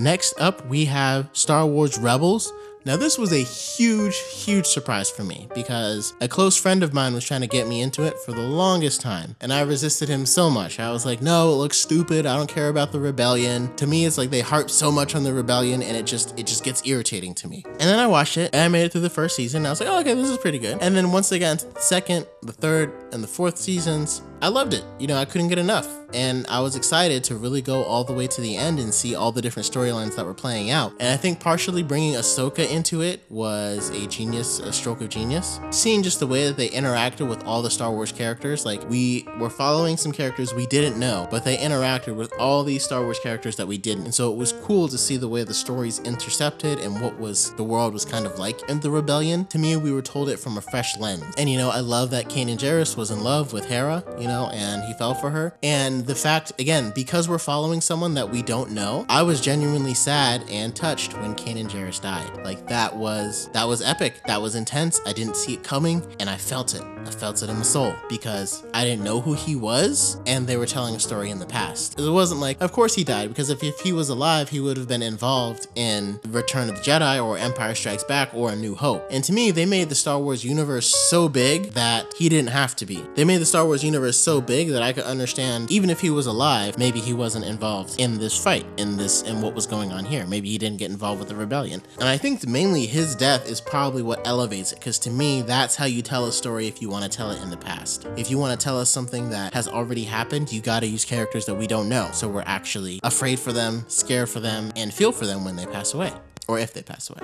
Next up, we have Star Wars Rebels. Now, this was a huge, huge surprise for me because a close friend of mine was trying to get me into it for the longest time, and I resisted him so much. I was like, no, it looks stupid. I don't care about the rebellion. To me, it's like they harp so much on the rebellion, and it just it just gets irritating to me. And then I watched it, and I made it through the first season. I was like, oh, okay, this is pretty good. And then once they got into the second, the third, and the fourth seasons, I loved it. You know, I couldn't get enough. And I was excited to really go all the way to the end and see all the different storylines that were playing out. And I think partially bringing Ahsoka into it was a genius, a stroke of genius. Seeing just the way that they interacted with all the Star Wars characters, like we were following some characters we didn't know, but they interacted with all these Star Wars characters that we didn't. And so it was cool to see the way the stories intercepted and what was the world was kind of like in the rebellion. To me, we were told it from a fresh lens. And you know, I love that Kanan Jarrus was in love with Hera, you know, and he fell for her. And the fact, again, because we're following someone that we don't know, I was genuinely sad and touched when Kanan Jarrus died. Like that was that was epic. That was intense. I didn't see it coming, and I felt it. I felt it in my soul because I didn't know who he was, and they were telling a story in the past. It wasn't like, of course he died, because if, if he was alive, he would have been involved in Return of the Jedi or Empire Strikes Back or A New Hope. And to me, they made the Star Wars universe so big that he didn't have to be. They made the Star Wars universe so big that I could understand, even if he was alive, maybe he wasn't involved in this fight, in this, in what was going on here. Maybe he didn't get involved with the rebellion. And I think mainly his death is probably what elevates it, because to me, that's how you tell a story if you want to tell it in the past. If you want to tell us something that has already happened, you got to use characters that we don't know. So we're actually afraid for them, scared for them, and feel for them when they pass away, or if they pass away.